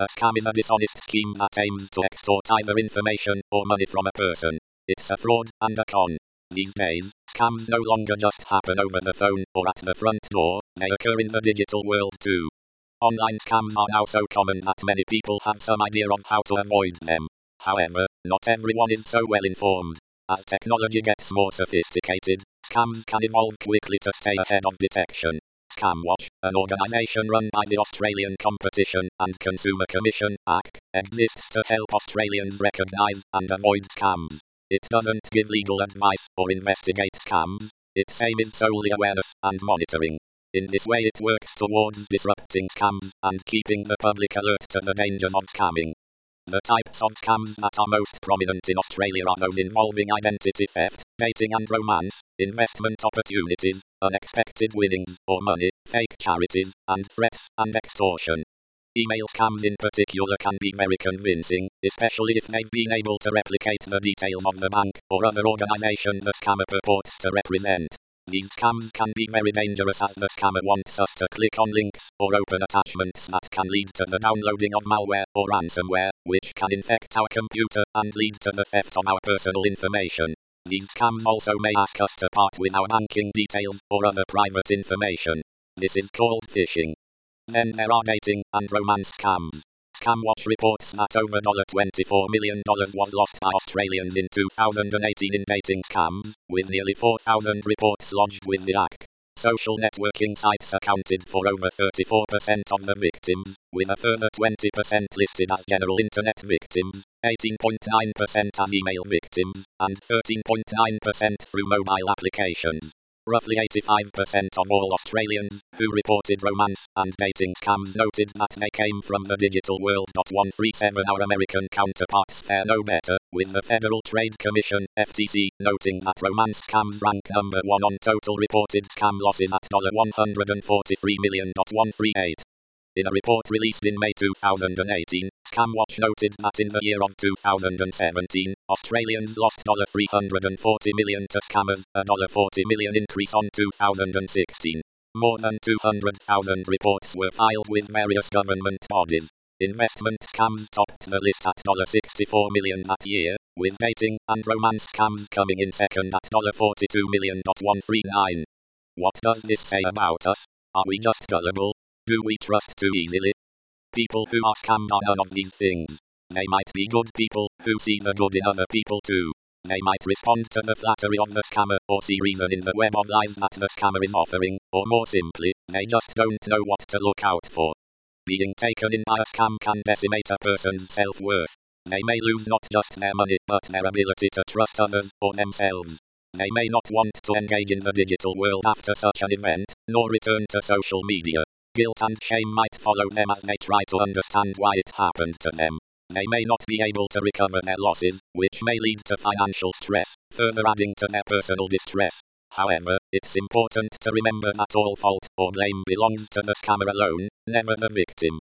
A scam is a dishonest scheme that aims to extort either information or money from a person. It's a fraud and a con. These days, scams no longer just happen over the phone or at the front door, they occur in the digital world too. Online scams are now so common that many people have some idea of how to avoid them. However, not everyone is so well informed. As technology gets more sophisticated, scams can evolve quickly to stay ahead of detection. Scamwatch, an organization run by the Australian Competition and Consumer Commission, ACC, exists to help Australians recognize and avoid scams. It doesn't give legal advice or investigate scams. Its aim is solely awareness and monitoring. In this way it works towards disrupting scams and keeping the public alert to the dangers of scamming. The types of scams that are most prominent in Australia are those involving identity theft, dating and romance, investment opportunities, unexpected winnings or money, fake charities, and threats and extortion. Email scams in particular can be very convincing, especially if they've been able to replicate the details of the bank or other organization the scammer purports to represent. These scams can be very dangerous as the scammer wants us to click on links or open attachments that can lead to the downloading of malware or ransomware, which can infect our computer and lead to the theft of our personal information. These scams also may ask us to part with our banking details or other private information. This is called phishing. Then there are dating and romance scams. ScamWatch reports that over $24 million was lost by Australians in 2018 in dating scams, with nearly 4,000 reports lodged with the ACC. Social networking sites accounted for over 34% of the victims, with a further 20% listed as general internet victims, 18.9% as email victims, and 13.9% through mobile applications. Roughly 85% of all Australians who reported romance and dating scams noted that they came from the digital world. 137 Our American counterparts fare no better, with the Federal Trade Commission, FTC, noting that romance scams rank number one on total reported scam losses at $143 In a report released in May 2018, ScamWatch noted that in the year of 2017, Australians lost $340 million to scammers, a $40 million increase on 2016. More than 200,000 reports were filed with various government bodies. Investment scams topped the list at 64 million that year, with dating and romance scams coming in second at $42 million.139. What does this say about us? Are we just gullible? Do we trust too easily? People who are scammed are none of these things. They might be good people who see the good in other people too. They might respond to the flattery of the scammer or see reason in the web of lies that the scammer is offering, or more simply, they just don't know what to look out for. Being taken in by a scam can decimate a person's self-worth. They may lose not just their money but their ability to trust others or themselves. They may not want to engage in the digital world after such an event, nor return to social media. Guilt and shame might follow them as they try to understand why it happened to them. They may not be able to recover their losses, which may lead to financial stress, further adding to their personal distress. However, it's important to remember that all fault or blame belongs to the scammer alone, never the victim.